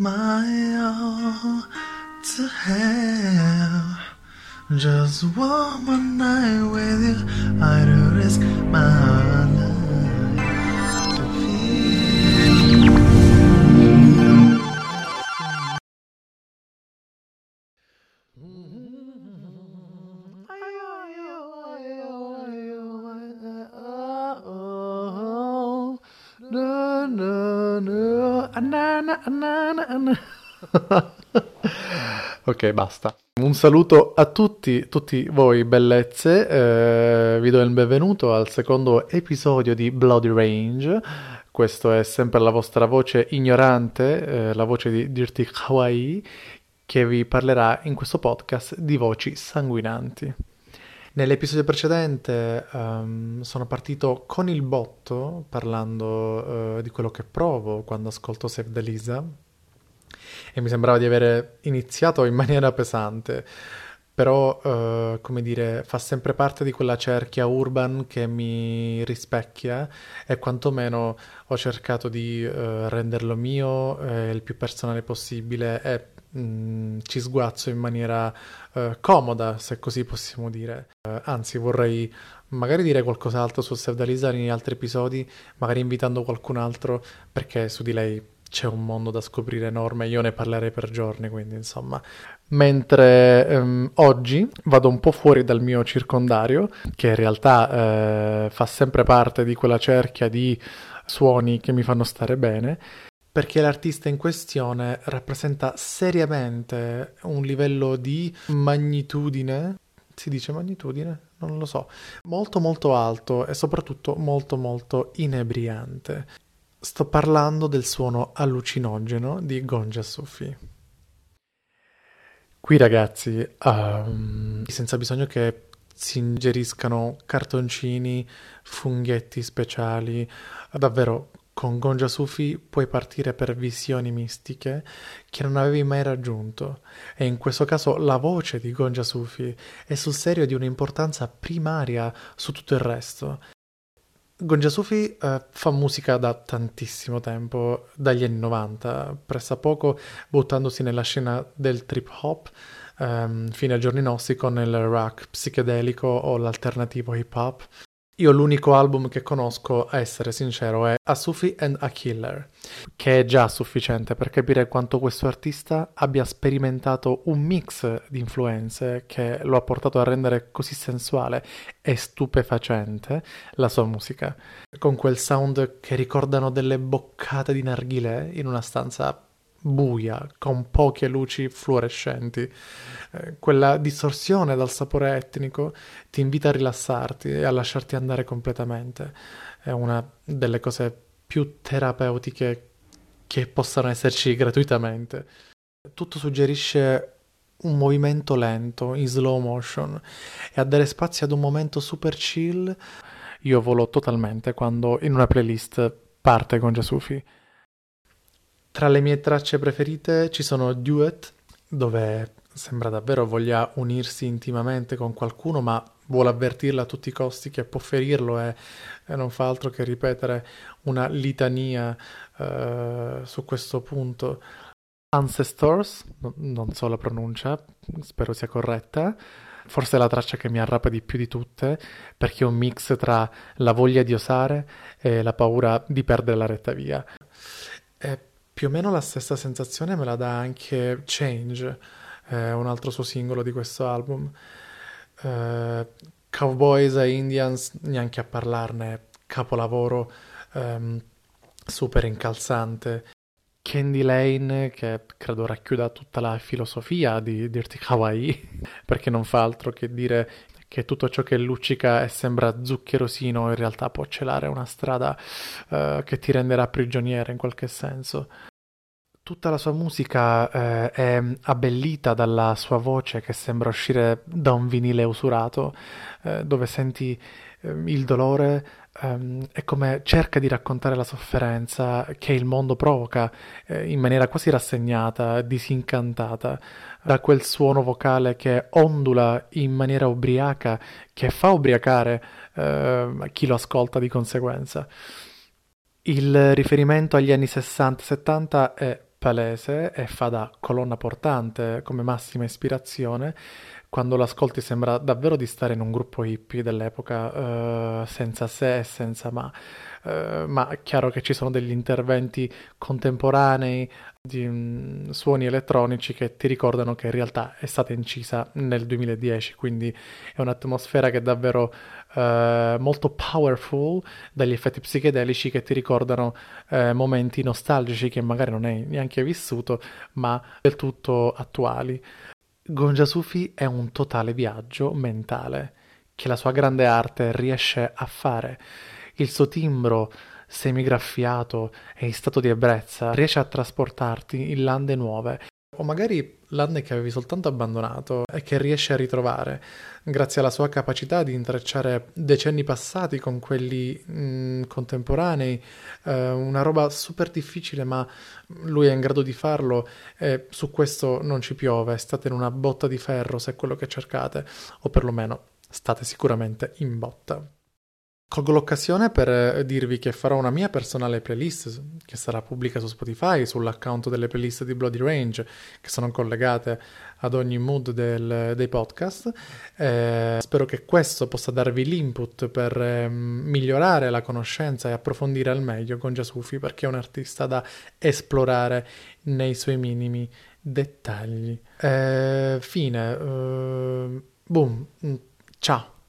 my all to have just one more night with you. I'd risk my life to feel. ok, basta. Un saluto a tutti, tutti voi bellezze. eh, vi do il benvenuto al secondo episodio di Bloody Range. Questo è sempre la vostra voce ignorante, eh, la voce di Dirty Kawaii, che vi parlerà in questo podcast di voci sanguinanti. Nell'episodio precedente ehm, sono partito con il botto parlando eh, di quello che provo quando ascolto Save the Lisa e mi sembrava di avere iniziato in maniera pesante, però eh, come dire fa sempre parte di quella cerchia urban che mi rispecchia e quantomeno ho cercato di eh, renderlo mio eh, il più personale possibile e mm, ci sguazzo in maniera eh, comoda, se così possiamo dire. Eh, anzi, vorrei magari dire qualcos'altro su the Lisa in altri episodi, magari invitando qualcun altro, perché su di lei c'è un mondo da scoprire enorme, io ne parlerei per giorni, quindi insomma. Mentre ehm, oggi vado un po' fuori dal mio circondario, che in realtà eh, fa sempre parte di quella cerchia di suoni che mi fanno stare bene, perché l'artista in questione rappresenta seriamente un livello di magnitudine, si dice magnitudine? Non lo so, molto molto alto e soprattutto molto molto inebriante. Sto parlando del suono allucinogeno di Gonja Sufi. Qui ragazzi, ehm, senza bisogno che si ingeriscano cartoncini, funghetti speciali, davvero con Gonja Sufi puoi partire per visioni mistiche che non avevi mai raggiunto e in questo caso la voce di Gonja Sufi è sul serio di un'importanza primaria su tutto il resto. Gonja Sufi eh, fa musica da tantissimo tempo, dagli anni 90, pressappoco buttandosi nella scena del trip hop, ehm, fino ai giorni nostri con il rock psichedelico o l'alternativo hip hop. Io l'unico album che conosco, a essere sincero, è A Sufi and a Killer, che è già sufficiente per capire quanto questo artista abbia sperimentato un mix di influenze che lo ha portato a rendere così sensuale e stupefacente la sua musica, con quel sound che ricordano delle boccate di narghilè in una stanza buia, con poche luci fluorescenti. Eh, quella distorsione dal sapore etnico ti invita a rilassarti e a lasciarti andare completamente. È una delle cose più terapeutiche che possano esserci gratuitamente. Tutto suggerisce un movimento lento, in slow motion, e a dare spazio ad un momento super chill. Io volo totalmente quando in una playlist parte con Jasufi. Tra le mie tracce preferite ci sono Duet, dove sembra davvero voglia unirsi intimamente con qualcuno, ma vuole avvertirla a tutti i costi che può ferirlo e, e non fa altro che ripetere una litania eh, su questo punto. Ancestors, no- non so la pronuncia, spero sia corretta. Forse è la traccia che mi arrapa di più di tutte, perché è un mix tra la voglia di osare e la paura di perdere la retta via. E più o meno la stessa sensazione me la dà anche Change, eh, un altro suo singolo di questo album. Eh, Cowboys e Indians, neanche a parlarne, capolavoro ehm, super incalzante. Candy Lane, che credo racchiuda tutta la filosofia di Dirty Kawaii, perché non fa altro che dire che tutto ciò che luccica e sembra zuccherosino in realtà può celare una strada eh, che ti renderà prigioniera in qualche senso. Tutta la sua musica eh, è abbellita dalla sua voce che sembra uscire da un vinile usurato, eh, dove senti ehm, il dolore ehm, e come cerca di raccontare la sofferenza che il mondo provoca eh, in maniera quasi rassegnata, disincantata, da quel suono vocale che ondula in maniera ubriaca, che fa ubriacare eh, chi lo ascolta di conseguenza. Il riferimento agli anni 60-70 è palese e fa da colonna portante come massima ispirazione. Quando l'ascolti sembra davvero di stare in un gruppo hippie dell'epoca, eh, senza se e senza ma. Eh, ma è chiaro che ci sono degli interventi contemporanei di um, suoni elettronici che ti ricordano che in realtà è stata incisa nel 2010, quindi è un'atmosfera che è davvero eh, molto powerful, dagli effetti psichedelici che ti ricordano eh, momenti nostalgici che magari non hai neanche vissuto, ma del tutto attuali. Gonja Sufi è un totale viaggio mentale che la sua grande arte riesce a fare. Il suo timbro semigraffiato e in stato di ebbrezza riesce a trasportarti in lande nuove. O magari lande che avevi soltanto abbandonato e che riesce a ritrovare grazie alla sua capacità di intrecciare decenni passati con quelli mh, contemporanei, eh, una roba super difficile ma lui è in grado di farlo e su questo non ci piove, state in una botta di ferro se è quello che cercate o perlomeno state sicuramente in botta. Colgo l'occasione per eh, dirvi che farò una mia personale playlist che sarà pubblica su Spotify, sull'account delle playlist di Bloody Range che sono collegate ad ogni mood del, dei podcast. Eh, spero che questo possa darvi l'input per eh, migliorare la conoscenza e approfondire al meglio Gonja Sufi perché è un artista da esplorare nei suoi minimi dettagli. Eh, fine. Uh, boom. Ciao.